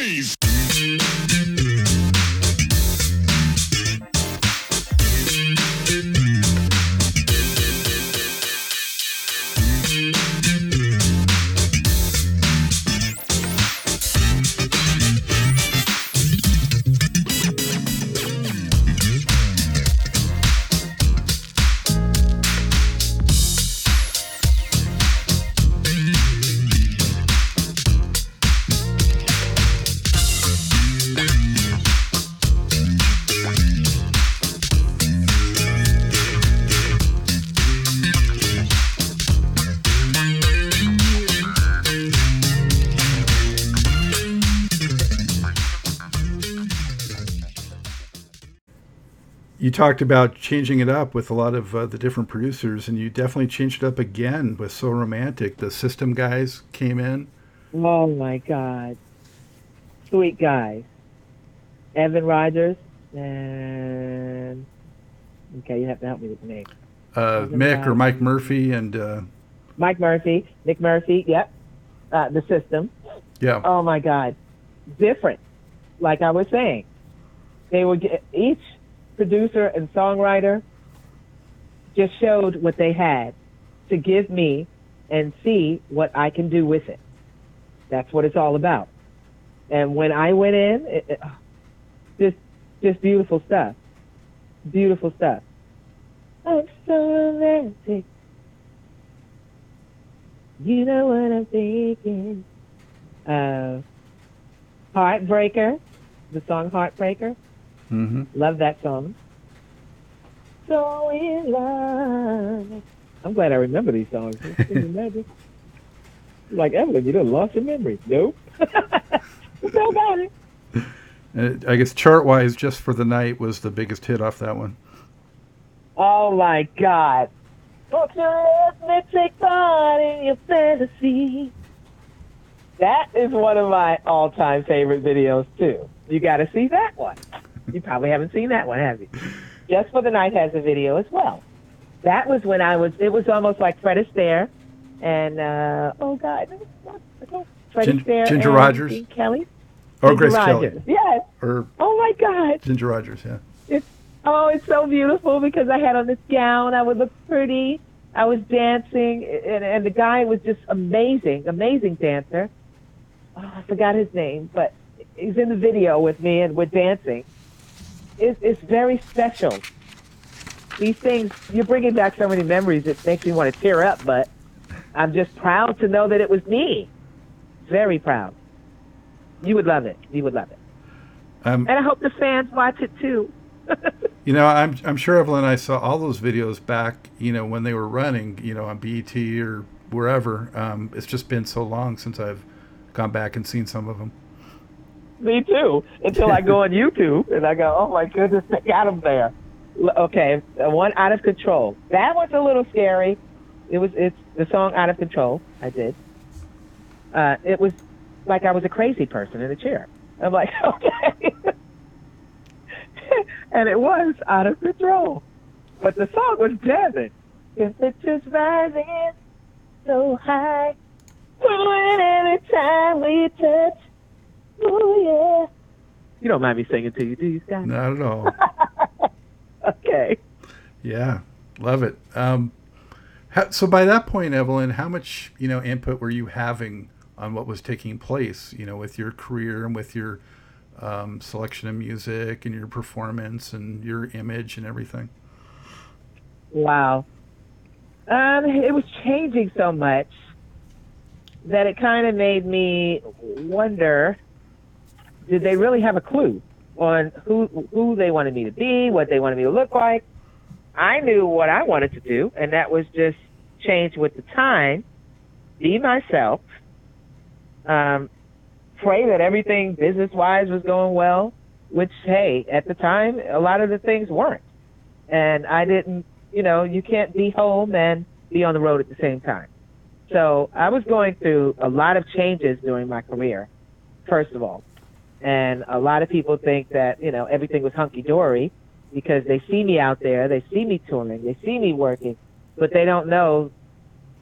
Blaze. You talked about changing it up with a lot of uh, the different producers, and you definitely changed it up again with So Romantic. The system guys came in. Oh my God. Sweet guys. Evan Rogers and okay, you have to help me with the name. Uh, Mick or Mike Murphy, and uh, Mike Murphy, Nick Murphy, yep. Uh, the system. yeah, Oh my God. Different. Like I was saying. They would get each producer and songwriter just showed what they had to give me and see what I can do with it. That's what it's all about. And when I went in, it, it, just just beautiful stuff. Beautiful stuff. I'm so romantic. You know what I'm thinking. Uh, Heartbreaker, the song Heartbreaker. Hmm Love that song. So in love. I'm glad I remember these songs. You like Evelyn, you done lost your memory. Nope. Still got it. I guess chart wise, just for the night was the biggest hit off that one. Oh my God. You let me take part in your fantasy? That is one of my all time favorite videos, too. You got to see that one. You probably haven't seen that one, have you? Just for the Night has a video as well. That was when I was, it was almost like Fred Astaire and, uh, oh God, Fred Gin- Astaire Ginger and Rogers? Gene Kelly. Or Ginger Grace Rogers. Kelly, Yes. or Oh my God. Ginger Rogers. Yeah. It's oh, it's so beautiful because I had on this gown. I would look pretty. I was dancing, and, and the guy was just amazing, amazing dancer. Oh, I forgot his name, but he's in the video with me, and we're dancing. It's, it's very special. These things, you're bringing back so many memories. It makes me want to tear up, but I'm just proud to know that it was me. Very proud. You would love it. You would love it. Um, And I hope the fans watch it too. You know, I'm I'm sure Evelyn and I saw all those videos back, you know, when they were running, you know, on BET or wherever. Um, it's just been so long since I've gone back and seen some of them. Me too. Until I go on YouTube and I go, oh my goodness, they got him there. Okay, one out of control. That was a little scary. It was. It's the song "Out of Control." I did. Uh, it was like I was a crazy person in a chair. I'm like, okay, and it was out of control. But the song was jamming. Just rising so high, when every time we touch. Oh yeah. You don't mind me singing to you, do you, Scott? Not at all. Okay. yeah, love it. Um, how, so by that point, Evelyn, how much you know input were you having on what was taking place? You know, with your career and with your um, selection of music and your performance and your image and everything. Wow. Um, it was changing so much that it kind of made me wonder: Did they really have a clue on who who they wanted me to be, what they wanted me to look like? I knew what I wanted to do, and that was just change with the time, be myself, um, pray that everything business wise was going well, which, hey, at the time, a lot of the things weren't. And I didn't, you know, you can't be home and be on the road at the same time. So I was going through a lot of changes during my career, first of all. And a lot of people think that, you know, everything was hunky dory because they see me out there, they see me touring, they see me working, but they don't know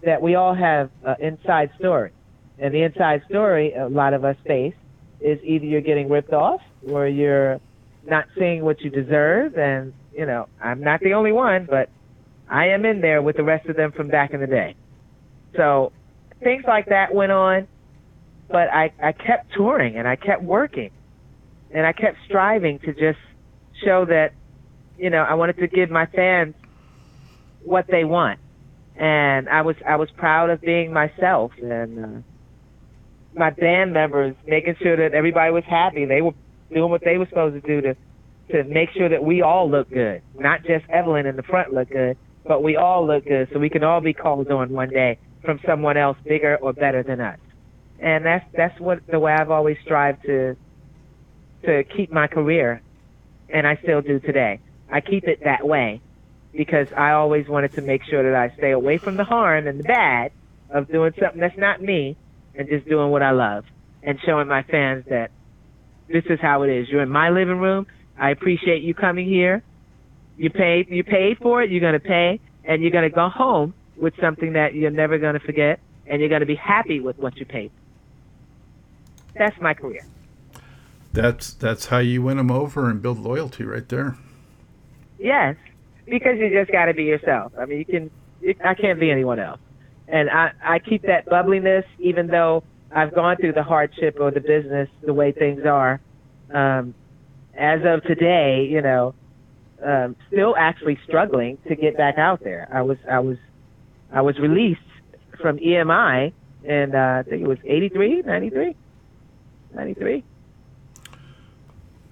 that we all have an inside story. And the inside story a lot of us face is either you're getting ripped off or you're not seeing what you deserve. And, you know, I'm not the only one, but I am in there with the rest of them from back in the day. So things like that went on, but I, I kept touring and I kept working and I kept striving to just show that, you know, I wanted to give my fans what they want. And I was I was proud of being myself and uh, my band members making sure that everybody was happy. They were doing what they were supposed to do to to make sure that we all look good, not just Evelyn in the front look good, but we all look good, so we can all be called on one day from someone else bigger or better than us. And that's that's what the way I've always strived to to keep my career, and I still do today. I keep it that way because I always wanted to make sure that I stay away from the harm and the bad of doing something that's not me and just doing what I love and showing my fans that this is how it is. You're in my living room. I appreciate you coming here. You paid you paid for it, you're gonna pay, and you're gonna go home with something that you're never gonna forget and you're gonna be happy with what you paid. That's my career. That's that's how you win them over and build loyalty right there. Yes, because you just got to be yourself. I mean, you can. I can't be anyone else, and I I keep that bubbliness even though I've gone through the hardship of the business the way things are. Um, as of today, you know, um, still actually struggling to get back out there. I was I was I was released from EMI, and uh, I think it was 83, 93, 93.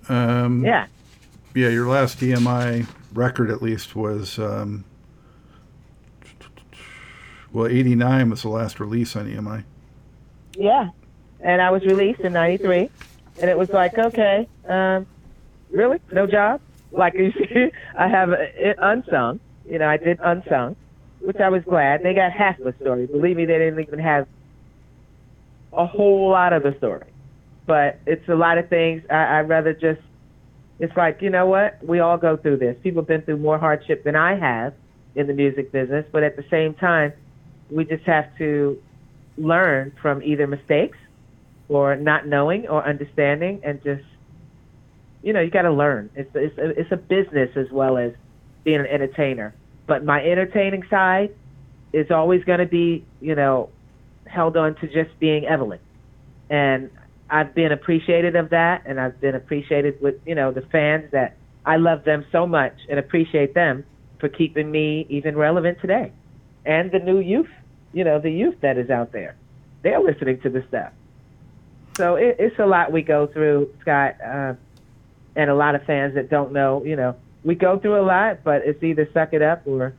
Um, Yeah. Yeah, your last EMI record at least was um, well, '89 was the last release on EMI. Yeah. And I was released in 93. And it was like, okay, um, really? No job? Like you see, I have it unsung. You know, I did unsung, which I was glad. They got half of the story. Believe me, they didn't even have a whole lot of the story. But it's a lot of things. I, I'd rather just, it's like, you know what? We all go through this. People have been through more hardship than I have in the music business. But at the same time, we just have to learn from either mistakes or not knowing or understanding and just you know you got to learn it's it's it's a business as well as being an entertainer but my entertaining side is always going to be you know held on to just being Evelyn and I've been appreciated of that and I've been appreciated with you know the fans that I love them so much and appreciate them for keeping me even relevant today and the new youth you know the youth that is out there they're listening to the stuff so it, it's a lot we go through, Scott, uh, and a lot of fans that don't know. You know, we go through a lot, but it's either suck it up or,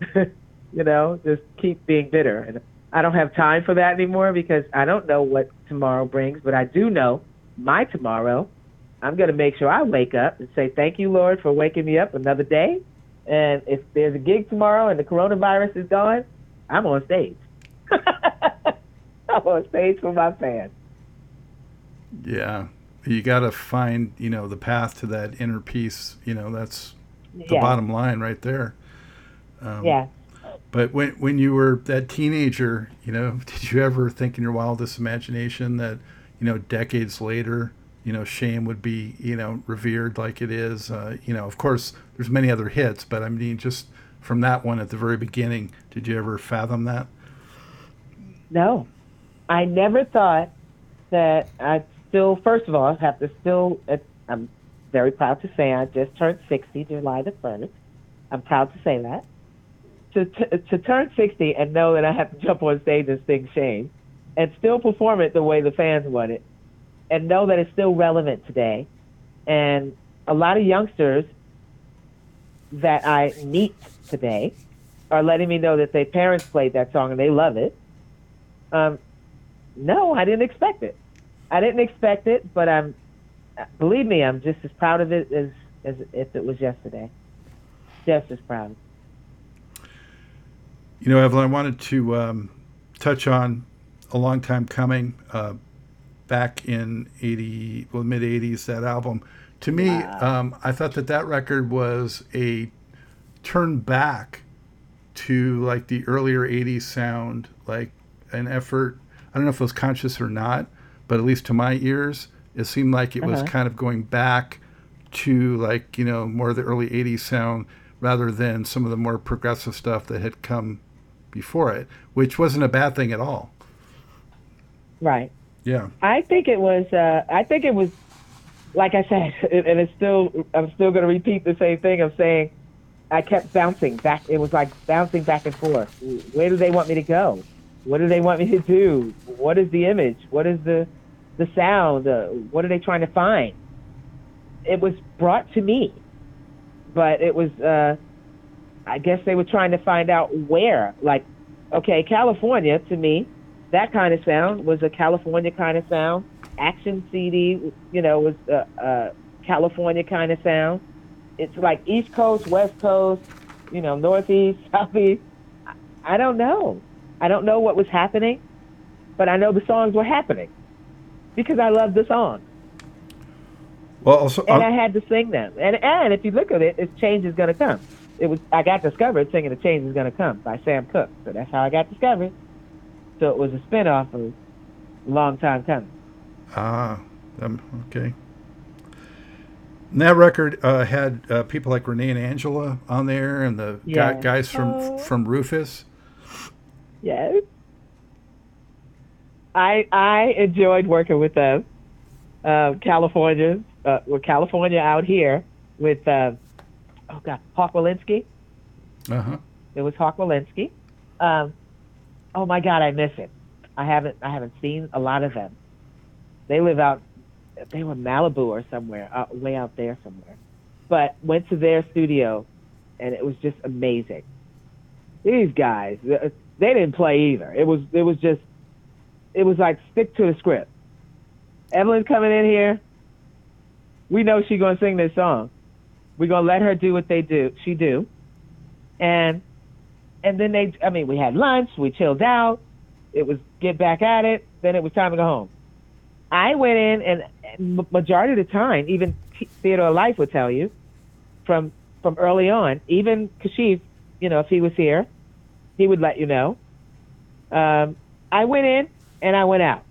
you know, just keep being bitter. And I don't have time for that anymore because I don't know what tomorrow brings, but I do know my tomorrow. I'm going to make sure I wake up and say, Thank you, Lord, for waking me up another day. And if there's a gig tomorrow and the coronavirus is gone, I'm on stage. I'm on stage for my fans. Yeah, you got to find you know the path to that inner peace. You know that's the Yeah. bottom line right there. Um, Yeah. But when when you were that teenager, you know, did you ever think in your wildest imagination that, you know, decades later, you know, Shame would be, you know, revered like it is? Uh, you know, of course, there's many other hits, but I mean, just from that one at the very beginning, did you ever fathom that? No, I never thought that I'd still. First of all, I have to still. uh, I'm very proud to say I just turned 60 July the first. I'm proud to say that. To, to to turn 60 and know that I have to jump on stage and sing Shame, and still perform it the way the fans want it, and know that it's still relevant today, and a lot of youngsters that I meet today are letting me know that their parents played that song and they love it. Um, no, I didn't expect it. I didn't expect it, but I'm, believe me, I'm just as proud of it as as if it was yesterday. Just as proud. You know, Evelyn, I wanted to um, touch on a long time coming. Uh, back in 80, well, mid 80s, that album. To me, um, I thought that that record was a turn back to like the earlier 80s sound, like an effort. I don't know if it was conscious or not, but at least to my ears, it seemed like it was Uh-huh. kind of going back to like you know more of the early '80s sound rather than some of the more progressive stuff that had come before it, which wasn't a bad thing at all. Right. Yeah. I think it was. Uh, I think it was, like I said, and it's still. I'm still going to repeat the same thing of saying, I kept bouncing back. It was like bouncing back and forth. Where do they want me to go? What do they want me to do? What is the image? What is the, the sound? Uh, what are they trying to find? It was brought to me, but it was. Uh, I guess they were trying to find out where. Like, okay, California to me that kind of sound was a California kind of sound. Action CD, you know, was a, a California kind of sound. It's like East Coast, West Coast, you know, Northeast, Southeast. I- I don't know. I don't know what was happening, but I know the songs were happening because I love the song Well, also, and uh, I had to sing them. And and if you look at it, it's change is gonna come. It was I got discovered singing "The Change Is Gonna Come" by Sam Cooke. So that's how I got discovered. So it was a spinoff of Long Time Coming. ah, um, okay. And that record uh, had uh, people like Renee and Angela on there, and the guy, guys from Oh. from Rufus. Yes. I I enjoyed working with them. Uh, California, uh, with California out here with uh, oh god, Hawk Wolinski. Uh huh. It was Hawk Wolinski. Um, oh my God, I miss it. I haven't I haven't seen a lot of them. They live out. They were Malibu or somewhere, uh, way out there somewhere. But went to their studio, and it was just amazing. These guys, uh, they didn't play either. It was it was just, it was like stick to the script. Evelyn's coming in here. We know she's gonna sing this song. We're gonna let her do what they do. She do, and and then they i mean we had lunch we chilled out it was get back at it then it was time to go home. I went in and, majority of the time even theodore life would tell you from from early on even kashif you know if he was here he would let you know. Um, i went in and i went out.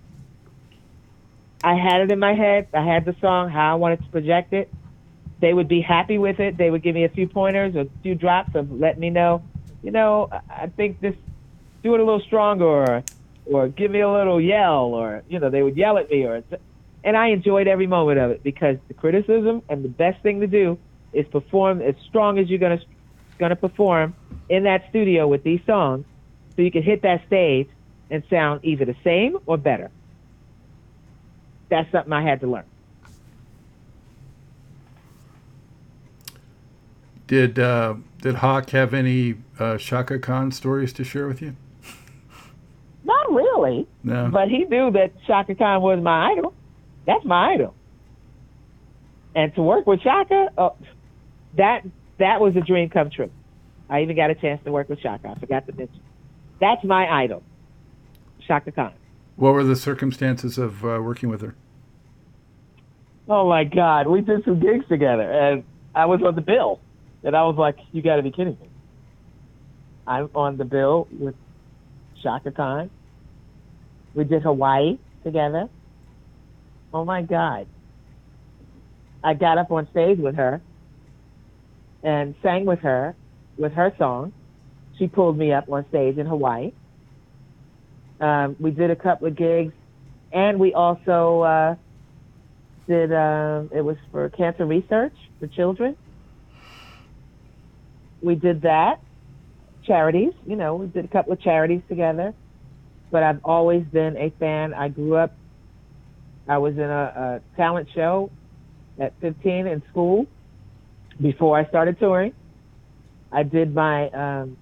I had it in my head i had the song how i wanted to project it they would be happy with it they would give me a few pointers a few drops of letting me know you know, I- I think this, do it a little stronger, or, or give me a little yell, or you know, they would yell at me, or, and I enjoyed every moment of it because the criticism and the best thing to do is perform as strong as you're gonna gonna perform in that studio with these songs, so you can hit that stage and sound either the same or better. That's something I had to learn. Did uh, did Hawk have any uh, Chaka Khan stories to share with you? Not really. No. But he knew that Chaka Khan was my idol. That's my idol. And to work with Chaka, oh, that that was a dream come true. I even got a chance to work with Chaka. I forgot to mention. That's my idol, Chaka Khan. What were the circumstances of uh, working with her? Oh my God, we did some gigs together, and I was on the bill, and I was like, "You got to be kidding me!" I'm on the bill with Chaka Khan. We did Hawaii together. Oh my God! I got up on stage with her and sang with her with her song. She pulled me up on stage in Hawaii. Um, we did a couple of gigs, and we also. Uh, did um, it was for cancer research for children. We did that. Charities, you know, we did a couple of charities together. But I've always been a fan. I grew up. I was in a, a talent show at 15 in school before I started touring. I did my um,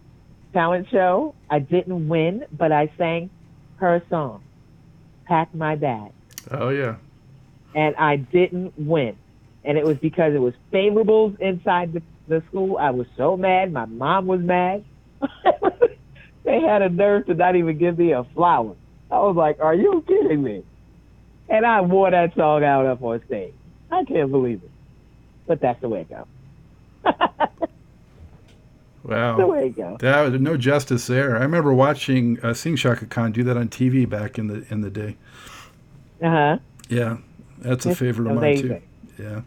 talent show. I didn't win, but I sang her song, "Pack My Bag." Oh yeah. and I didn't win. And it was because it was favorables inside the, the school. I was so mad. My mom was mad. they had a nerve to not even give me a flower. I was like, "Are you kidding me?" And I wore that song out up on stage. I can't believe it, but that's the way it goes. Wow. the way it goes. That was no justice there. I remember watching uh, seeing Chaka Khan do that on TV back in the in the day. Uh huh. Yeah, that's a It's favorite of mine too. Yeah.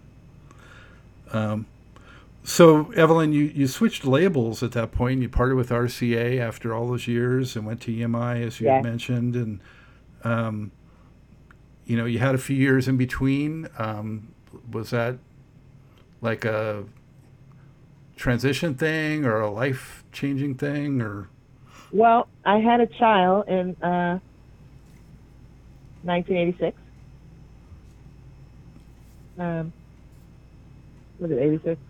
Um, so Evelyn, you, you switched labels at that point. You parted with RCA after all those years and went to EMI, as you Yes. mentioned, and um, you know you had a few years in between. Um, was that like a transition thing or a life changing thing or? Well, I had a child in uh, 1986. Um, was it 86?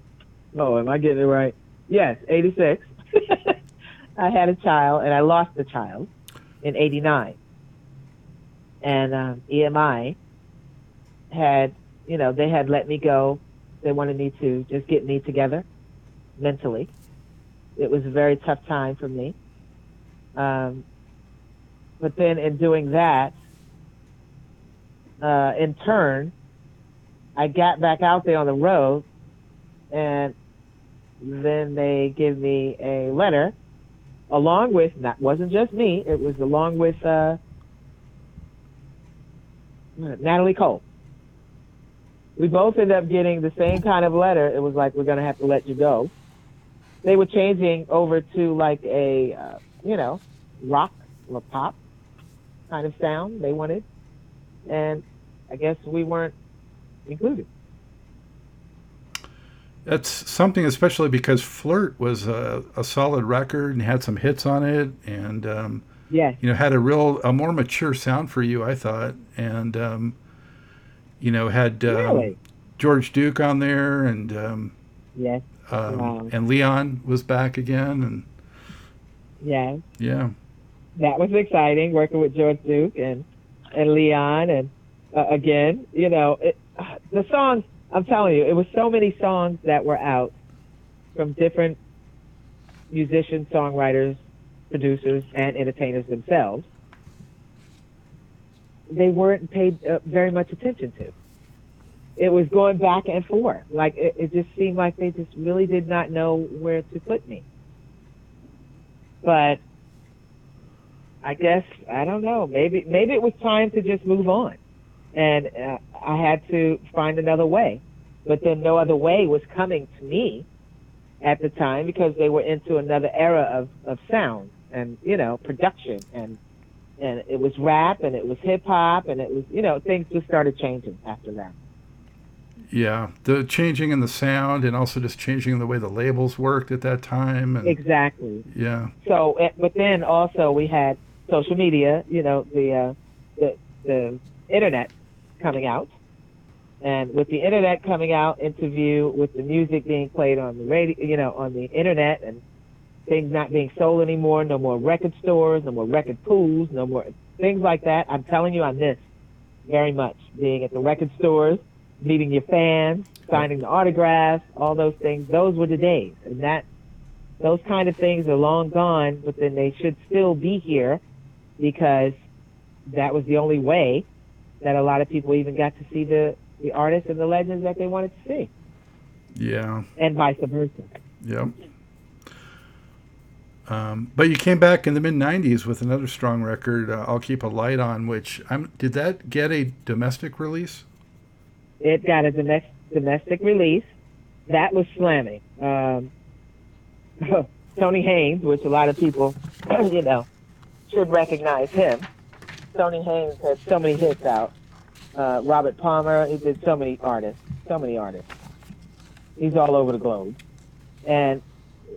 Oh, am I getting it right? Yes, 86. I had a child, and I lost the child in 89. And um, EMI had, you know, they had let me go. They wanted me to just get me together mentally. It was a very tough time for me. Um, but then in doing that, uh, in turn, I got back out there on the road, and then they give me a letter, along with that wasn't just me. It was along with uh, Natalie Cole. We both ended up getting the same kind of letter. It was like we're gonna have to let you go. They were changing over to like a, uh, you know, rock or pop kind of sound they wanted, and I guess we weren't included. That's something, especially because Flirt was a, a solid record and had some hits on it, and um, Yes. you know had a real a more mature sound for you, I thought, and um, you know had um, Really? George Duke on there, and um, Yes. um, Wow. and Leon was back again, and Yes. yeah, that was exciting working with George Duke and and Leon and uh, again, you know, it, the songs. I'm telling you, it was so many songs that were out from different musicians, songwriters, producers, and entertainers themselves. They weren't paid uh, very much attention to. It was going back and forth. Like it, it just seemed like they just really did not know where to put me. But I guess I don't know. Maybe maybe it was time to just move on, and uh, I had to find another way. But then no other way was coming to me at the time because they were into another era of, of sound and you know production and and it was rap and it was hip hop and it was you know things just started changing after that. yeah, the changing in the sound and also just changing the way the labels worked at that time, and Exactly. yeah, So, eh, but then also we had social media, you know, the uh, the the internet coming out, and with the internet coming out into view, with the music being played on the radio, you know, on the internet, and things not being sold anymore, no more record stores, no more record pools, no more things like that. I'm telling you, I miss very much being at the record stores, meeting your fans, signing the autographs, all those things. Those were the days, and that those kind of things are long gone, but then they should still be here because that was the only way that a lot of people even got to see the, the artists and the legends that they wanted to see, yeah, and vice versa. Yep. Um, but you came back in the mid '90s with another strong record, uh, "I'll Keep a Light On," which I'm, did that get a domestic release? It got a domestic domestic release. That was slamming. Um, Tony Haynes, which a lot of people, you know, should recognize him. Tony Haynes had so many hits out. Uh, Robert Palmer, he did so many artists, so many artists. He's all over the globe, and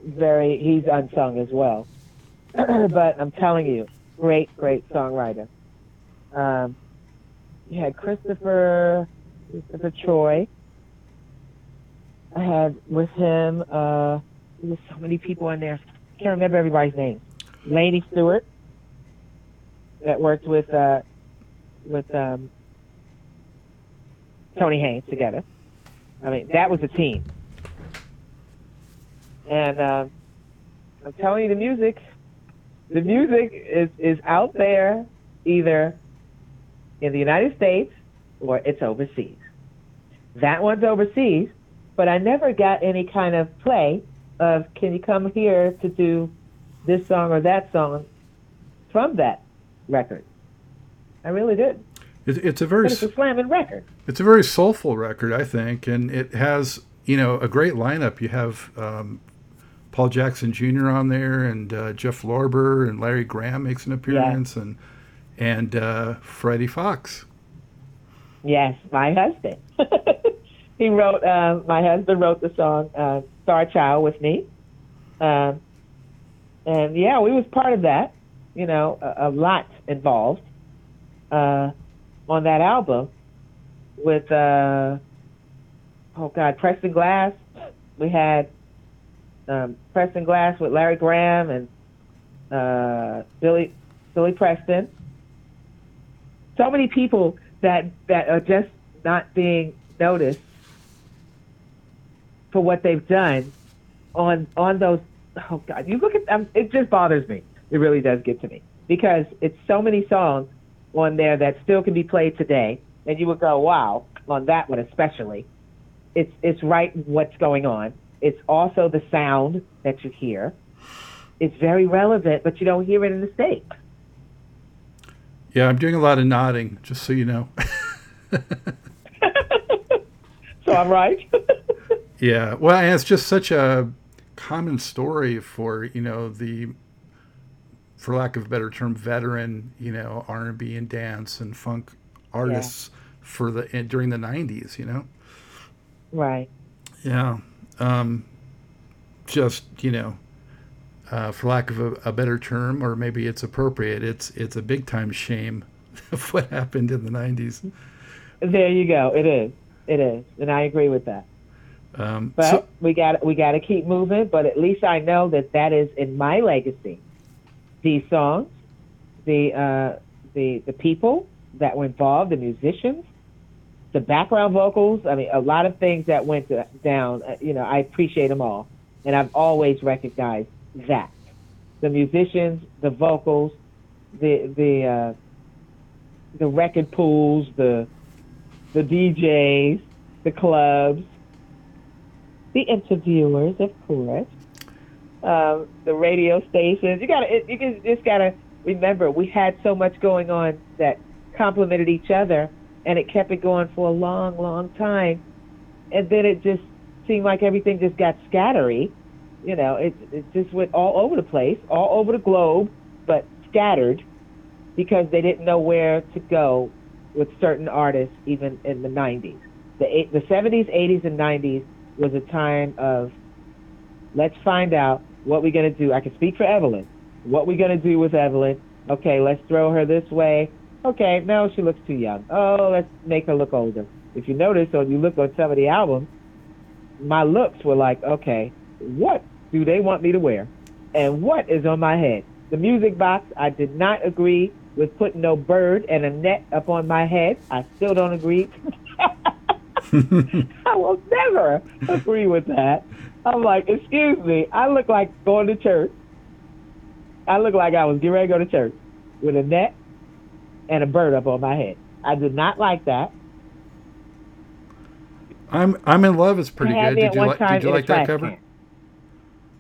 very he's unsung as well. but I'm telling you, great, great songwriter. Um, you had Christopher Christopher Troy. I had with him, uh, there was so many people in there. I Can't remember everybody's name. Lady Stewart that worked with uh, with um, Tony Haynes together. I mean, that was a team. And uh, I'm telling you, the music, the music is is out there, either in the United States or it's overseas. That one's overseas, but I never got any kind of play of can you come here to do this song or that song from that record. I really did. It, it's a very but it's a slamming record. It's a very soulful record, I think, and it has you know a great lineup. You have um, Paul Jackson Jr. on there, and uh, Jeff Lorber and Larry Graham makes an appearance, and and uh, Freddie Fox. Yes, my husband. he wrote. Uh, my husband wrote the song uh, "Star Child" with me, um, and yeah, we was part of that. You know, a, a lot involved uh, on that album with uh, oh god, Preston Glass. We had um, Preston Glass with Larry Graham and uh, Billy Billy Preston. So many people that that are just not being noticed for what they've done on on those. Oh God, you look at them. It just bothers me. It really does get to me because it's so many songs on there that still can be played today, and you would go, "Wow!" on that one especially. It's it's right what's going on. It's also the sound that you hear. It's very relevant, but you don't hear it in the states. Yeah, I'm doing a lot of nodding, just so you know. so I'm right. yeah, well, it's just such a common story for you know the, for lack of a better term, veteran you know R&B and dance and funk artists yeah. for the during the '90s. You know. Right. Yeah. Um, just you know, uh, for lack of a, a, better term, or maybe it's appropriate, it's it's a big time shame of what happened in the '90s. There you go. It is. It is, and I agree with that. Um, but so, we got we got to keep moving. But at least I know that that is in my legacy. These songs, the uh, the the people that were involved, the musicians, the background vocals. I mean, a lot of things that went to, down. Uh, you know, I appreciate them all, and I've always recognized that the musicians, the vocals, the the uh, the record pools, the the DJs, the clubs, the interviewers, of course, um, the radio stations. You gotta, you just gotta remember we had so much going on that complemented each other, and it kept it going for a long, long time, and then it just seemed like everything just got scattery. You know, it it just went all over the place, all over the globe, but scattered because they didn't know where to go with certain artists, even in the 90s. The, eight, the 70s, 80s, and 90s was a time of let's find out what going to do. I can speak for Evelyn. What going to do with Evelyn. Okay, let's throw her this way. Okay, no, she looks too young. Oh, let's make her look older. If you notice, or you look on some of the albums, my looks were like, okay, what do they want me to wear? And what is on my head? The music box, I did not agree with putting no bird and a net up on my head. I still don't agree. I will never agree with that. I'm like, excuse me, I look like going to church. I look like I was getting ready to go to church with a net and a bird up on my head. I did not like that. I'm I'm in love is pretty good. Did you, li- did you like that cover? Can.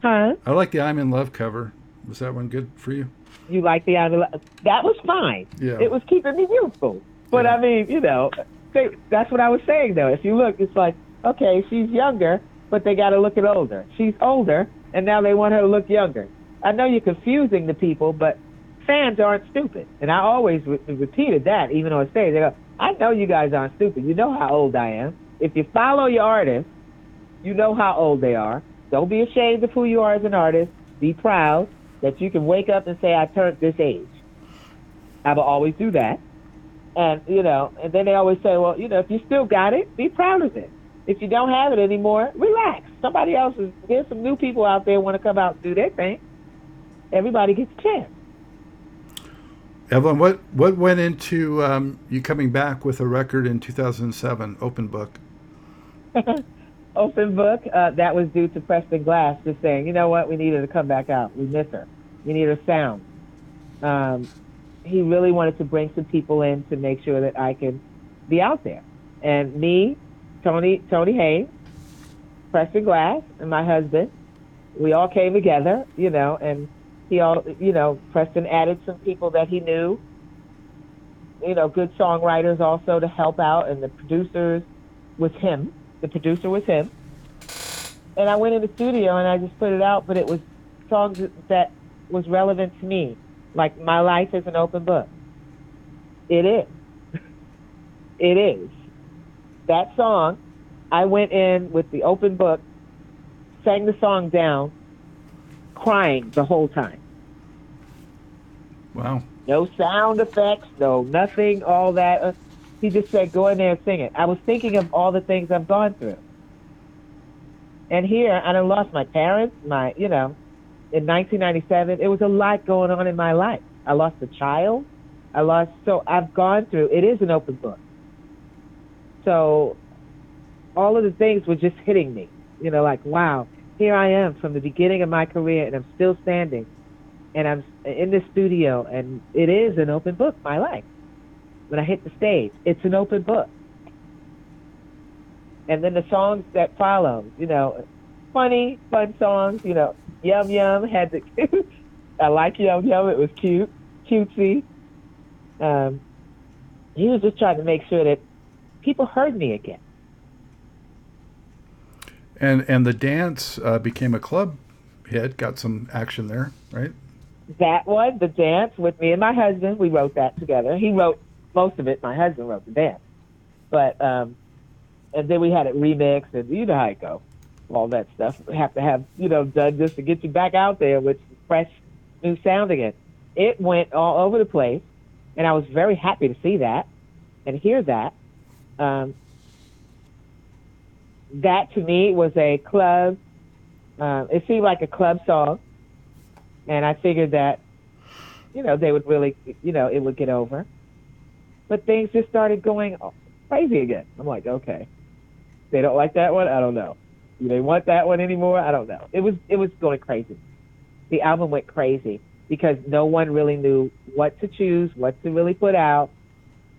Huh? I like the I'm in love cover. Was that one good for you? You like the I'm in love? That was fine. Yeah. It was keeping me youthful. But yeah. I mean, you know, they, that's what I was saying though. If you look, it's like okay, she's younger, but they got to look at older. She's older, and now they want her to look younger. I know you're confusing the people, but fans aren't stupid, and I always re- repeated that even on stage. They go, "I know you guys aren't stupid. You know how old I am. If you follow your artist, you know how old they are. Don't be ashamed of who you are as an artist. Be proud that you can wake up and say, I turned this age. I will always do that. And, you know, and then they always say, well, you know, if you still got it, be proud of it. If you don't have it anymore, relax. Somebody else is, there's some new people out there want to come out and do their thing. Everybody gets a chance. Evelyn, what, what went into um, you coming back with a record in 2007, Open Book? Open Book, uh, that was due to Preston Glass just saying, you know what, we needed to come back out. We miss her. We need her sound. Um, he really wanted to bring some people in to make sure that I could be out there. And me, Tony, Tony Hayes, Preston Glass, and my husband, we all came together, you know, and he all, you know, Preston added some people that he knew you know, good songwriters also to help out, and the producers was him. The producer was him. And I went in the studio and I just put it out, but it was songs that was relevant to me. Like my life is an open book. It is. it is. That song, I went in with the open book, sang the song down, crying the whole time. Wow. No sound effects, no nothing, all that. Uh, he just said, go in there and sing it. I was thinking of all the things I've gone through. And here, I done lost my parents, my, you know, in 1997, it was a lot going on in my life. I lost a child. I lost, so I've gone through, it is an open book. So all of the things were just hitting me, you know, like, wow, here I am from the beginning of my career and I'm still standing and I'm in the studio and it is an open book, my life. When I hit the stage, it's an open book. And then the songs that follow, you know, funny, fun songs, you know, Yum Yum had the. I like Yum Yum. It was cute, cutesy. Um, he was just trying to make sure that people heard me again. And and the dance uh, became a club hit. Got some action there, right? That one, the dance with me and my husband. We wrote that together. He wrote most of it. My husband wrote the dance, but um, and then we had it remixed, and you know how it goes all that stuff We have to have you know done just to get you back out there with fresh new sound again. It went all over the place, and I was very happy to see that and hear that. Um, that to me was a club. Uh, it seemed like a club song, and I figured that you know they would really you know it would get over. But things just started going crazy again. I'm like, okay, they don't like that one. I don't know. Do they want that one anymore? I don't know. It was it was going crazy. The album went crazy because no one really knew what to choose, what to really put out,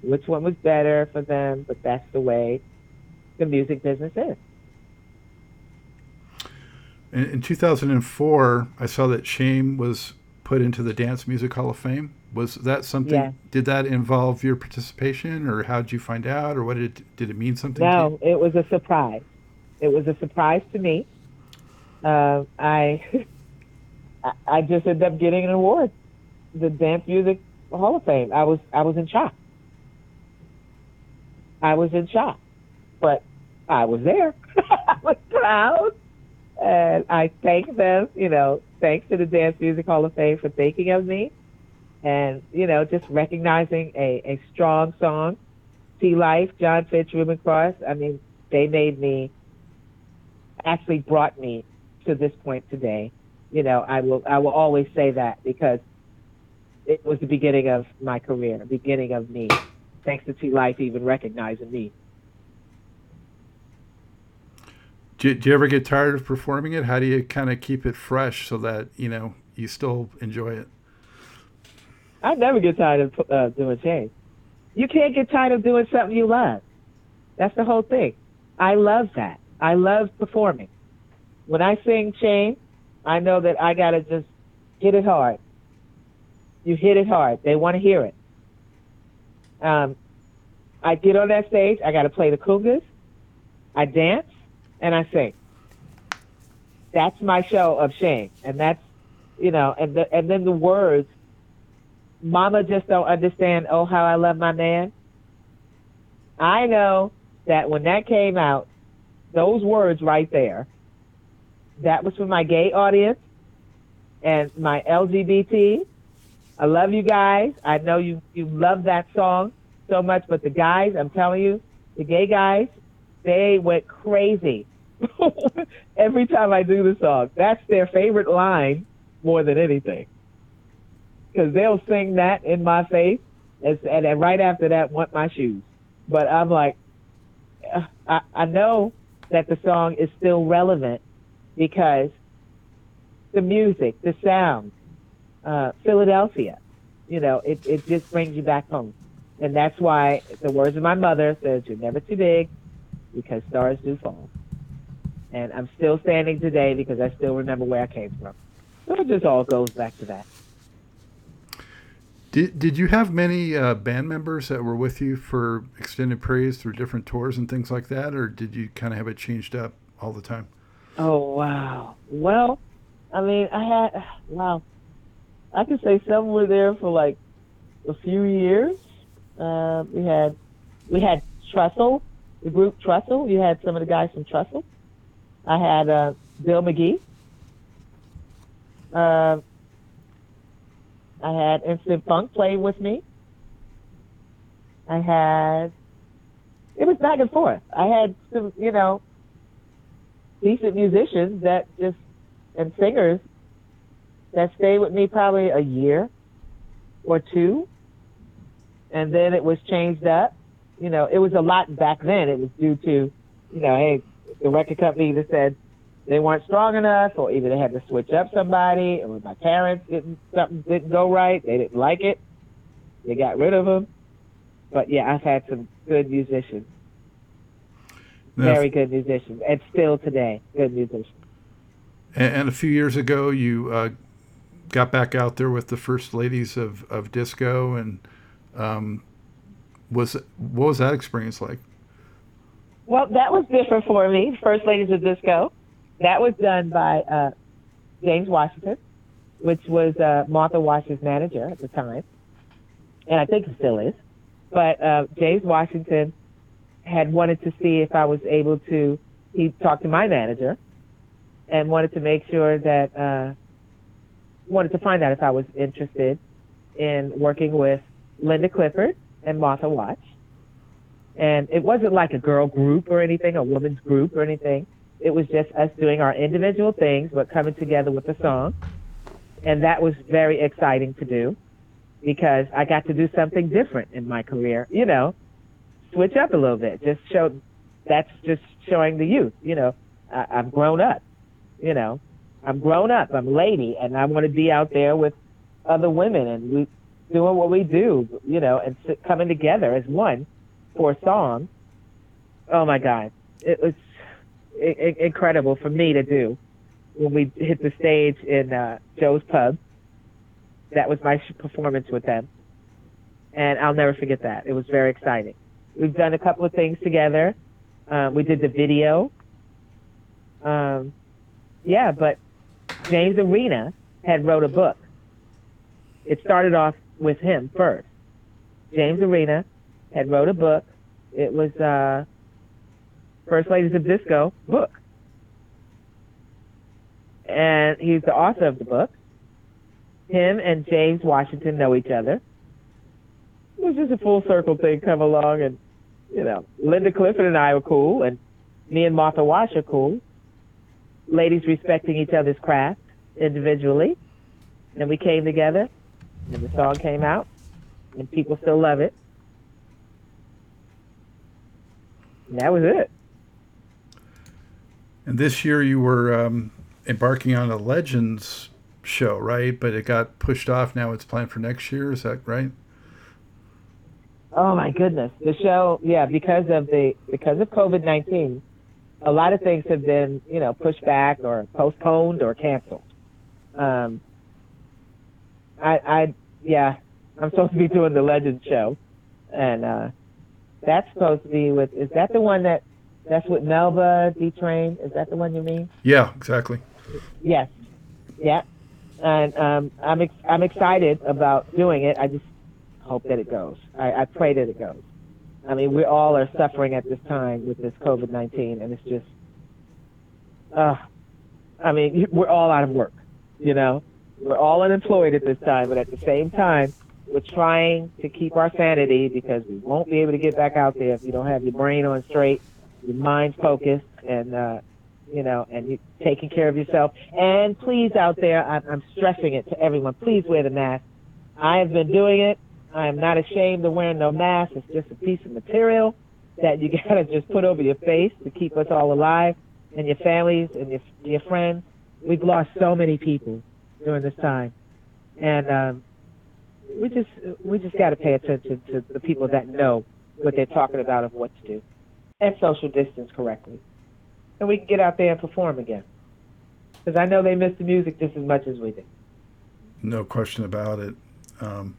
which one was better for them. But that's the way the music business is. In, in 2004, I saw that Shame was put into the Dance Music Hall of Fame. Was that something? Yeah. Did that involve your participation, or how did you find out, or what did it, did it mean something? No, it was a surprise. It was a surprise to me. Uh, I I just ended up getting an award, the Dance Music Hall of Fame. I was I was in shock. I was in shock, but I was there. I was proud, and I thank them. You know, thanks to the Dance Music Hall of Fame for thinking of me, and you know, just recognizing a a strong song. T Life, John Fitch, Reuben Cross. I mean, they made me actually brought me to this point today. You know, I will I will always say that because it was the beginning of my career, beginning of me. Thanks to T Life even recognizing me. Do, do you ever get tired of performing it? How do you kind of keep it fresh so that you know you still enjoy it? I never get tired of uh, doing change. You can't get tired of doing something you love. That's the whole thing. I love that. I love performing. When I sing Shame, I know that I gotta just hit it hard. You hit it hard. They want to hear it. Um, I get on that stage. I gotta play the congas. I dance and I sing. That's my show of shame, and that's you know, and the, and then the words. Mama just don't understand. Oh, how I love my man. I know that when that came out, those words right there, that was for my gay audience and my LGBT. I love you guys. I know you, you love that song so much, but the guys, I'm telling you, the gay guys, they went crazy every time I do the song. That's their favorite line more than anything. Because they'll sing that in my face, and, and right after that, want my shoes. But I'm like, I, I know that the song is still relevant because the music, the sound, uh, Philadelphia, you know, it, it just brings you back home. And that's why the words of my mother says, you're never too big because stars do fall. And I'm still standing today because I still remember where I came from. So it just all goes back to that. Did, did you have many uh, band members that were with you for extended praise through different tours and things like that, or did you kind of have it changed up all the time? Oh wow. Well, I mean, I had wow. I could say some were there for like a few years. Uh, we had we had Trestle, the group Trestle. You had some of the guys from Trestle. I had uh, Bill McGee. Uh, I had Instant Funk play with me. I had it was back and forth. I had some, you know, decent musicians that just and singers that stayed with me probably a year or two, and then it was changed up. You know, it was a lot back then. It was due to, you know, hey, the record company either said they weren't strong enough, or either they had to switch up somebody, or my parents didn't something didn't go right. They didn't like it. They got rid of them. But yeah, I've had some good musicians, Now, very good musicians, and still today, good musicians. And, and a few years ago, you uh, got back out there with the first ladies of, of disco, and um, was what was that experience like? Well, that was different for me. First Ladies of Disco. That was done by uh, James Washington, which was uh, Martha Wash's manager at the time, and I think he still is. But uh, James Washington had wanted to see if I was able to. He talked to my manager and wanted to make sure that uh, wanted to find out if I was interested in working with Linda Clifford and Martha Wash and it wasn't like a girl group or anything, a women's group or anything. It was just us doing our individual things, but coming together with a song. And that was very exciting to do because I got to do something different in my career, you know, switch up a little bit. Just show, that's just showing the youth, you know, I, I've grown up, you know, I'm grown up, I'm a lady, and I want to be out there with other women and we doing what we do, you know, and coming together as one for a song. Oh my God, it was I- incredible for me to do when we hit the stage in uh, Joe's Pub. That was my performance with them, and I'll never forget that. It was very exciting. We've done a couple of things together. Um, we did the video. Um, yeah, but James Arena had wrote a book. It started off with him first. James Arena had wrote a book. It was uh, First Ladies of Disco book, and he's the author of the book. Him and James Washington know each other. It was just a full circle thing come along, and you know, Linda Clifford and I were cool, and me and Martha Wash are cool. Ladies respecting each other's craft individually, and we came together, and the song came out, and people still love it. And that was it. And this year you were um, embarking on a Legends show, right? But it got pushed off. Now it's planned for next year. Is that right? Oh my goodness, the show, yeah, because of the because of COVID nineteen, a lot of things have been you know pushed back or postponed or canceled. Um, I, I, yeah, I'm supposed to be doing the Legends show, and uh, that's supposed to be with. Is that the one that? That's with Melba D Train. Is that the one you mean? Yeah, exactly. Yes. Yeah. And um, I'm ex- I'm excited about doing it. I just hope that it goes. I, I pray that it goes. I mean, we all are suffering at this time with this COVID nineteen, and it's just, uh, I mean, we're all out of work. You know, we're all unemployed at this time, but at the same time, we're trying to keep our sanity because we won't be able to get back out there if you don't have your brain on straight, your mind focused, and uh, you know, and you taking care of yourself. And please, out there, I'm, I'm stressing it to everyone. Please wear the mask. I have been doing it. I am not ashamed of wearing no mask. It's just a piece of material that you gotta just put over your face to keep us all alive and your families and your your friends. We've lost so many people during this time, and um, we just we just got to pay attention to the people that know what they're talking about of what to do, and social distance correctly, and we can get out there and perform again. Because I know they miss the music just as much as we do. No question about it. Um,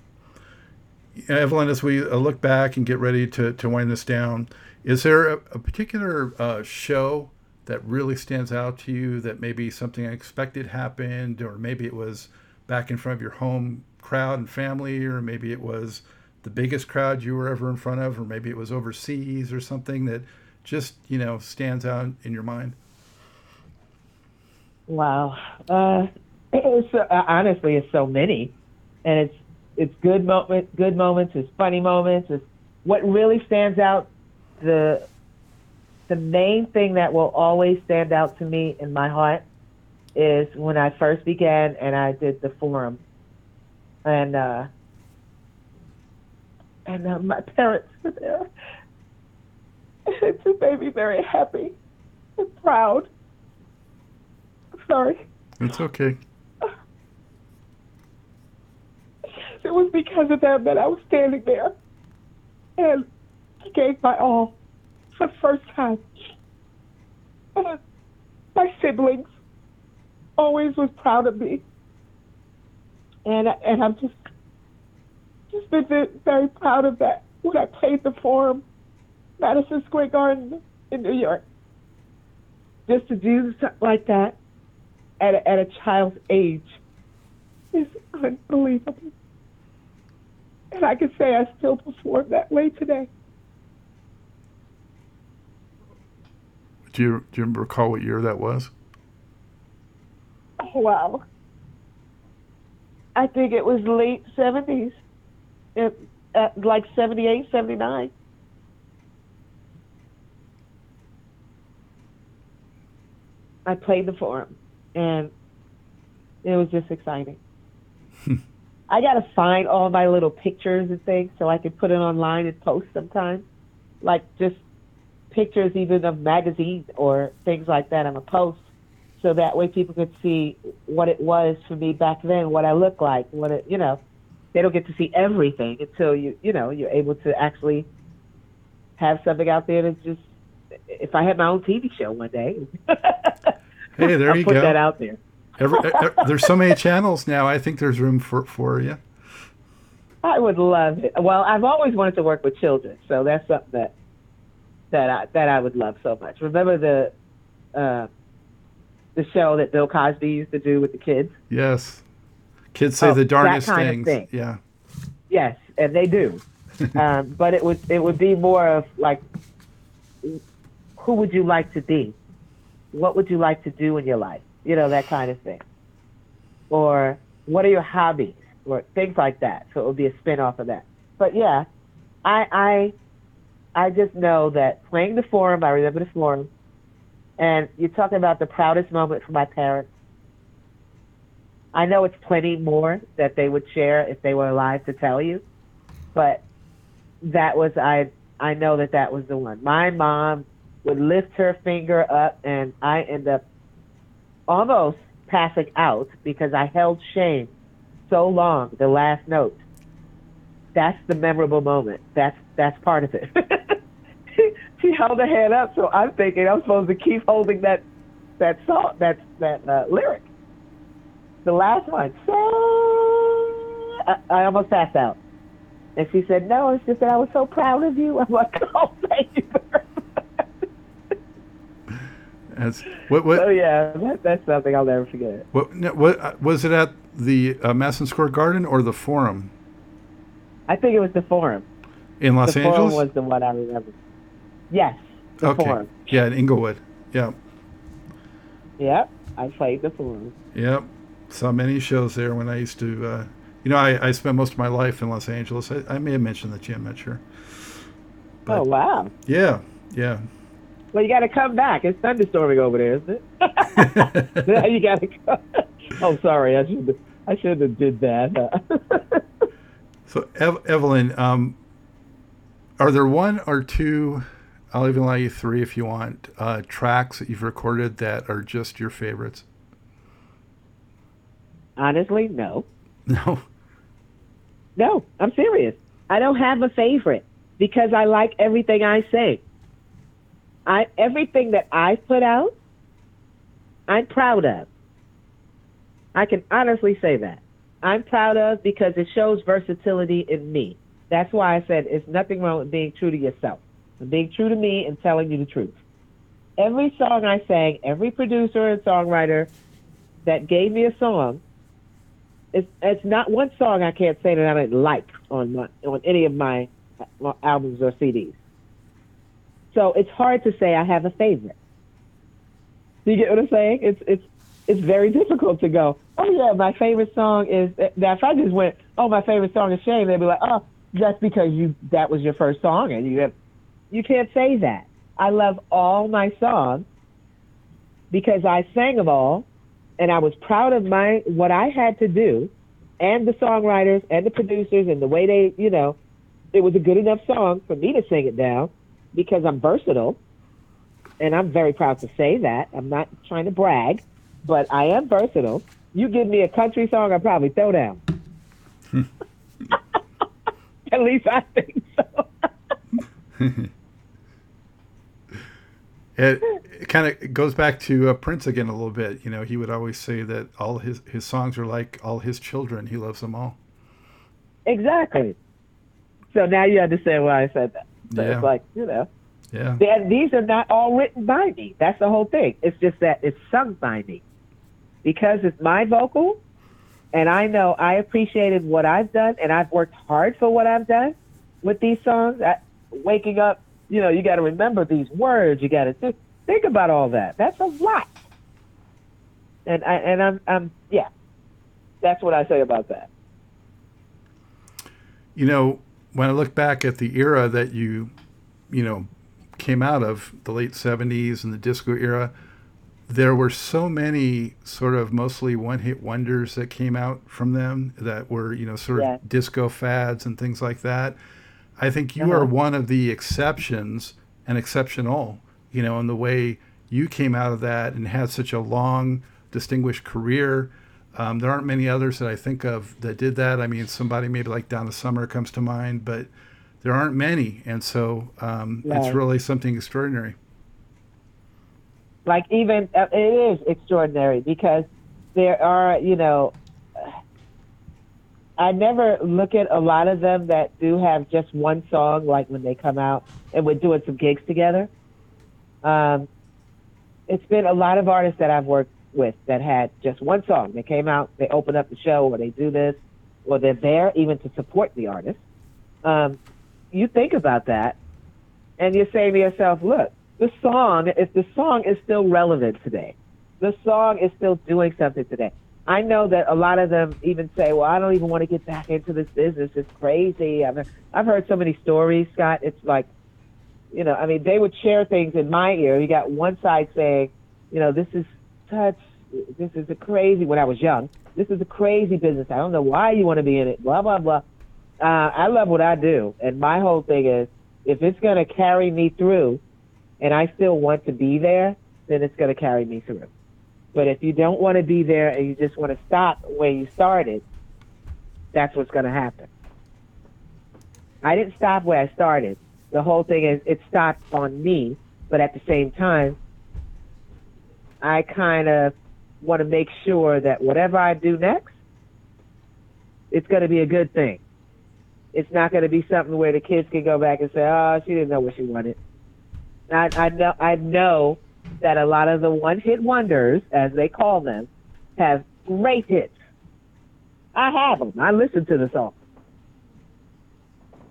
Evelyn, as we uh, look back and get ready to, to wind this down, is there a, a particular uh, show that really stands out to you that maybe something unexpected happened, or maybe it was back in front of your home crowd and family, or maybe it was the biggest crowd you were ever in front of, or maybe it was overseas or something that just you know stands out in your mind? Wow. Uh, it's, uh, honestly, it's so many, and it's it's good moment, good moments, it's funny moments. It's what really stands out. The the main thing that will always stand out to me in my heart is when I first began and I did the forum, and uh, and uh, my parents were there. It just made me very happy and proud. Sorry. It's okay. It was because of them that I was standing there. And I gave my all the first time. And my siblings always was proud of me. And, and I'm just, just been very proud of that when I played the Forum, Madison Square Garden in New York. Just to do something like that at a, at a child's age is unbelievable. And I can say I still perform that way today. Do you, do you recall what year that was? Oh, wow. I think it was late 70s, it, uh, like 78, 79. I played the forum, and it was just exciting. I gotta find all my little pictures and things so I can put it online and post sometimes. Like just pictures even of magazines or things like that on a post so that way people could see what it was for me back then, what I look like, what it you know. They don't get to see everything until you you know, you're able to actually have something out there that's just if I had my own TV show one day. hey, there I'll you put go. that out there. Every, there's so many channels now. I think there's room for for you. I would love it. Well, I've always wanted to work with children, so that's something that that I that I would love so much. Remember the uh, the show that Bill Cosby used to do with the kids? Yes, kids say Oh, the that darndest kind of things. thing. Yeah, Yes, and they do. um, but it would it would be more of like, who would you like to be? What would you like to do in your life? You know that kind of thing. Or what are your hobbies? Or things like that. So it would be a spin off of that. But yeah, I I I just know that playing the forum, I remember the forum, and you're talking about the proudest moment for my parents. I know it's plenty more that they would share if they were alive to tell you, but that was I. I know that that was the one. My mom would lift her finger up, and I end up almost passing out because I held shame so long. The last note. That's the memorable moment. That's that's part of it. she, she held her hand up, so I'm thinking I'm supposed to keep holding that that song, that that uh, lyric. The last one. So I, I almost passed out. And she said, "No, it's just that I was so proud of you." I'm like, "Oh, thank you." very much." that's what what So yeah, that, that's something I'll never forget. what, what uh, was it at the uh, Madison Square Garden or the Forum I think it was the forum. In Los the Angeles? forum was the one I remember. Yes, the okay, forum. yeah, in Inglewood. Yeah, Yep, I played the forum. yep. Saw many shows there when I used to. Uh, you know, I, I spent most of my life in Los Angeles. I, I may have mentioned that you. I'm not sure. But- oh wow. Yeah, yeah. Well, you got to come back. It's thunderstorming over there, isn't it? Yeah, you got to go. Oh, sorry. I should. I should have did that. So, Ev- Evelyn, um, are there one or two? I'll even allow you three if you want. Uh, tracks that you've recorded that are just your favorites. Honestly, no. No. No, I'm serious. I don't have a favorite because I like everything I say. I everything that I put out, I'm proud of. I can honestly say that. I'm proud of because it shows versatility in me. That's why I said it's nothing wrong with being true to yourself, being true to me and telling you the truth. Every song I sang, every producer and songwriter that gave me a song, it's, it's not one song I can't say that I didn't like on my, on any of my uh, albums or CDs. So it's hard to say I have a favorite. Do you get what I'm saying? It's it's it's very difficult to go. Oh yeah, my favorite song is. Now if I just went, oh my favorite song is Shame, they'd be like, oh, that's because you that was your first song and you have. You can't say that. I love all my songs because I sang them all, and I was proud of my what I had to do, and the songwriters and the producers and the way they, you know, it was a good enough song for me to sing it down because I'm versatile, and I'm very proud to say that. I'm not trying to brag, but I am versatile. You give me a country song, I probably throw down. At least I think so. it, it kind of goes back to uh, Prince again a little bit. You know, he would always say that all his his songs are like all his children. He loves them all. Exactly. So now you understand why I said that. So Yeah. it's like, you know, Yeah. they- these are not all written by me. That's the whole thing. It's just that it's sung by me. Because it's my vocal, and I know I appreciated what I've done, and I've worked hard for what I've done with these songs. I, waking up, you know, you got to remember these words. You got to th- think about all that. That's a lot. And I and I'm I'm yeah. That's what I say about that. You know, when I look back at the era that you, you know, came out of the late 70s and the disco era, there were so many sort of mostly one hit wonders that came out from them that were, you know, sort of Yeah. disco fads and things like that. I think you Uh-huh. are one of the exceptions and exceptional, you know, in the way you came out of that and had such a long, distinguished career. Um, there aren't many others that I think of that did that. I mean, somebody maybe like Donna Summer comes to mind, but there aren't many. And so um, it's really something extraordinary. Like even uh, it is extraordinary because there are you know i never look at a lot of them that do have just one song like when they come out and we're doing some gigs together. Um, it's been a lot of artists that i've worked with that had just one song. They came out they open up the show or they do this or they're there even to support the artist. Um, you think about that and you're saying to yourself look the song, if the song is still relevant today, the song is still doing something today. I know that a lot of them even say, "Well, I don't even want to get back into this business. It's crazy." I've I've heard so many stories, Scott. It's like, you know, I mean, they would share things in my ear. You got one side saying, you know, this is such, this is a crazy. When I was young, this is a crazy business. I don't know why you want to be in it. Blah blah blah. Uh, I love what I do, and my whole thing is, if it's going to carry me through and I still want to be there, then it's going to carry me through. But if you don't want to be there and you just want to stop where you started, that's what's going to happen. I didn't stop where I started. The whole thing is it stopped on me, but at the same time, I kind of want to make sure that whatever I do next, it's going to be a good thing. It's not going to be something where the kids can go back and say, "Oh, she didn't know what she wanted." I, I know I know that a lot of the one hit wonders, as they call them, have great hits. I have them. I listen to the song.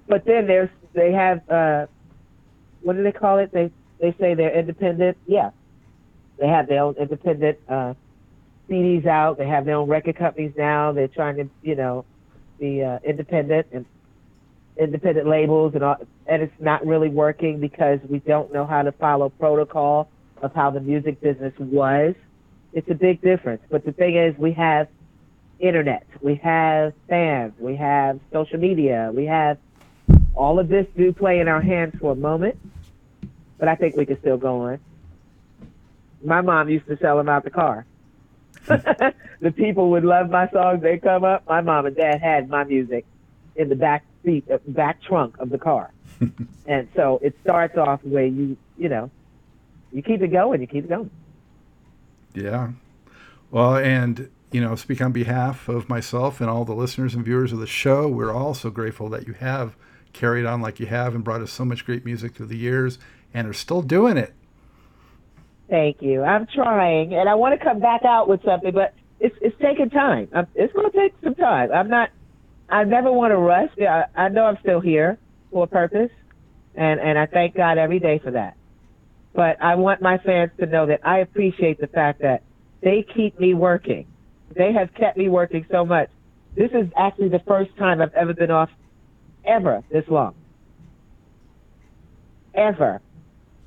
But then there's they have uh, what do they call it? They they say they're independent. Yeah, they have their own independent uh, CDs out. They have their own record companies now. They're trying to you know be uh, independent and independent labels and all, and it's not really working because we don't know how to follow protocol of how the music business was. It's a big difference. But the thing is, we have internet, we have fans, we have social media, we have all of this do play in our hands for a moment. But I think we can still go on. My mom used to sell them out the car. the people would love my songs. They come up. My mom and dad had my music in the back seat, uh, back trunk of the car. and so it starts off where you, you know, you keep it going, you keep it going. Yeah. Well, and, you know, speak on behalf of myself and all the listeners and viewers of the show, we're also grateful that you have carried on like you have and brought us so much great music through the years and are still doing it. Thank you. I'm trying, and I want to come back out with something, but it's it's taking time. I'm, it's going to take some time. I'm not. I never want to rush. I, I know I'm still here for a purpose, and and I thank God every day for that. But I want my fans to know that I appreciate the fact that they keep me working. They have kept me working so much. This is actually the first time I've ever been off ever this long. Ever.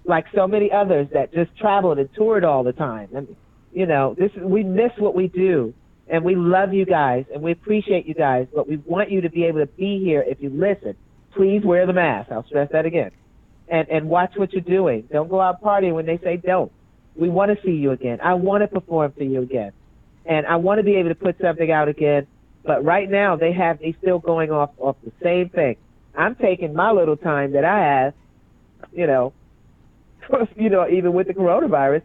Like so many others that just traveled and toured all the time. And you know, this we miss what we do and we love you guys and we appreciate you guys, but we want you to be able to be here if you listen. Please wear the mask. I'll stress that again. And and watch what you're doing. Don't go out partying when they say don't. We want to see you again. I want to perform for you again. And I want to be able to put something out again. But right now they have me still going off off the same thing. I'm taking my little time that I have, you know, you know, even with the coronavirus,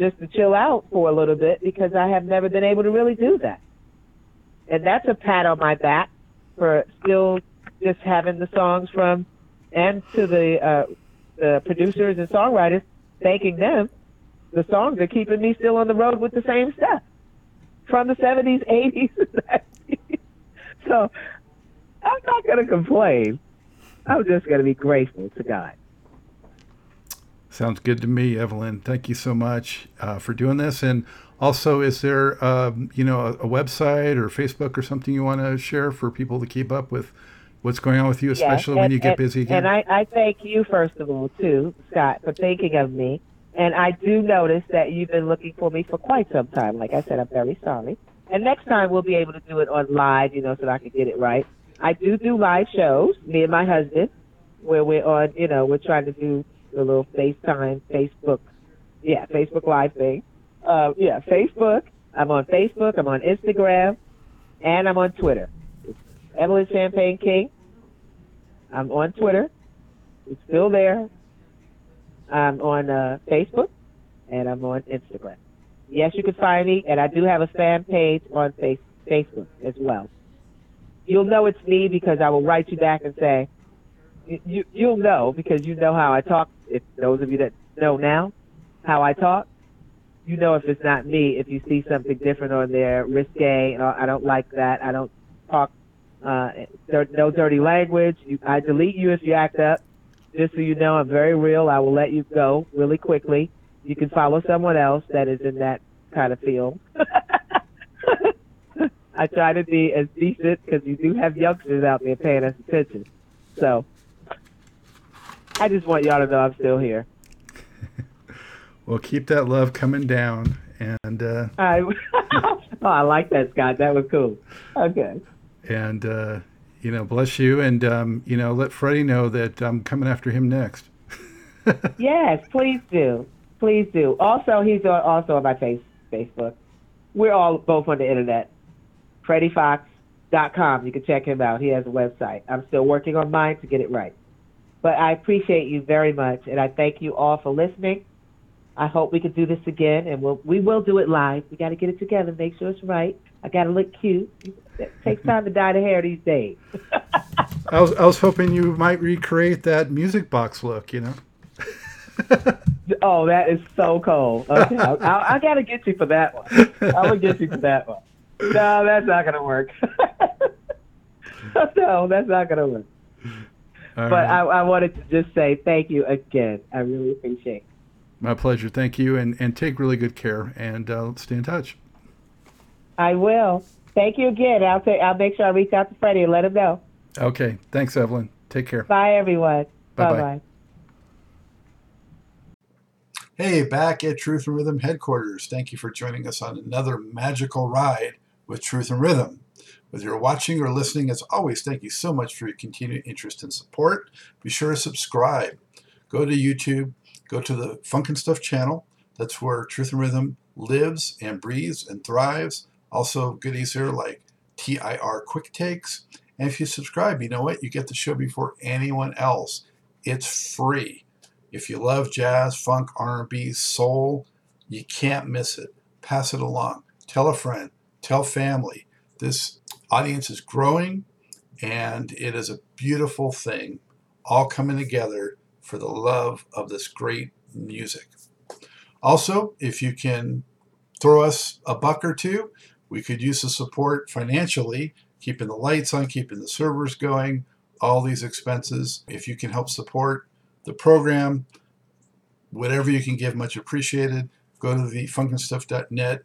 just to chill out for a little bit because I have never been able to really do that. And that's a pat on my back for still just having the songs from and to the, uh, the producers and songwriters, thanking them. The songs are keeping me still on the road with the same stuff from the 70s, 80s, so I'm not going to complain. I'm just going to be grateful to God. Sounds good to me, Evelyn. Thank you so much uh, for doing this. And also, is there, um, you know, a, a, website or Facebook or something you want to share for people to keep up with what's going on with you, especially yes, when you get busy again? And I, I thank you, first of all, too, Scott, for thinking of me. And I do notice that you've been looking for me for quite some time. Like I said, I'm very sorry. And next time we'll be able to do it on live, you know, so that I can get it right. I do do live shows, me and my husband, where we're on, you know, we're trying to do the little FaceTime, Facebook, yeah, Facebook Live thing. Uh, yeah, Facebook. I'm on Facebook. I'm on Instagram, and I'm on Twitter. It's Evelyn Champagne King. I'm on Twitter. It's still there. I'm on uh, Facebook, and I'm on Instagram. Yes, you can find me, and I do have a fan page on face- Facebook as well. You'll know it's me because I will write you back and say, you, you'll know because you know how I talk. If those of you that know now how I talk, you know if it's not me. If you see something different on there, risque, I don't like that. I don't talk uh, no dirty language. You, I delete you if you act up. Just so you know, I'm very real. I will let you go really quickly. You can follow someone else that is in that kind of field. I try to be as decent because you do have youngsters out there paying us attention. So I just want y'all to know I'm still here. well, keep that love coming down, and uh, I oh, I like that, Scott. That was cool. Okay. And uh, you know, bless you, and um, you know, let Freddie know that I'm coming after him next. yes, please do, please do. Also, he's on, also on my face Facebook. We're all both on the internet. FreddieFox.com. You can check him out. He has a website. I'm still working on mine to get it right. But I appreciate you very much, and I thank you all for listening. I hope we can do this again, and we'll we will do it live. We got to get it together, make sure it's right. I got to look cute. It takes time to dye the hair these days. I was I was hoping you might recreate that music box look, you know. oh, that is so cool. Okay, I, I, I got to get you for that one. I'm gonna get you for that one. No, that's not gonna work. no, that's not gonna work. All but right. I, I wanted to just say thank you again. I really appreciate it. My pleasure. Thank you. And, and take really good care and uh, stay in touch. I will. Thank you again. I'll, take, I'll make sure I reach out to Freddie and let him know. Okay. Thanks, Evelyn. Take care. Bye, everyone. Bye bye. Hey, back at Truth and Rhythm headquarters. Thank you for joining us on another magical ride with Truth and Rhythm. Whether you're watching or listening, as always, thank you so much for your continued interest and support. Be sure to subscribe. Go to YouTube, go to the Funk and Stuff channel. That's where Truth and Rhythm lives and breathes and thrives. Also, goodies here like TIR Quick Takes. And if you subscribe, you know what? You get the show before anyone else. It's free. If you love jazz, funk, R&B, soul, you can't miss it. Pass it along. Tell a friend. Tell family. This audience is growing And it is a beautiful thing, all coming together for the love of this great music. Also, if you can throw us a buck or two, we could use the support financially, keeping the lights on, keeping the servers going, all these expenses. If you can help support the program, whatever you can give, much appreciated. Go to the funkinstuff.net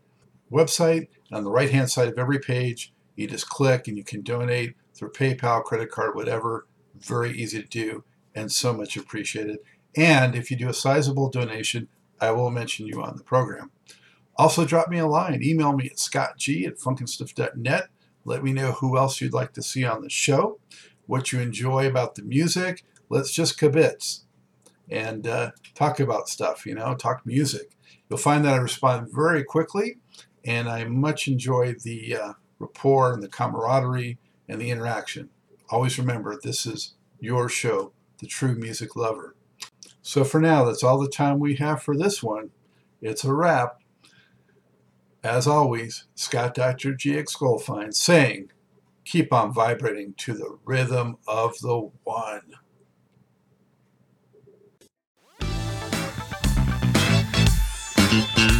website. On the right hand side of every page, you just click and you can donate through PayPal, credit card, whatever. Very easy to do and so much appreciated. And if you do a sizable donation, I will mention you on the program. Also, drop me a line. Email me at scottg at funkinstuff.net. Let me know who else you'd like to see on the show, what you enjoy about the music. Let's just kibitz and uh, talk about stuff, you know, talk music. You'll find that I respond very quickly, and I much enjoy the uh, rapport and the camaraderie and the interaction. Always remember, this is your show, The True Music Lover. So for now, that's all the time we have for this one. It's a wrap. As always, Scott Dr. GX Goldfine saying, keep on vibrating to the rhythm of the one. Mm-hmm.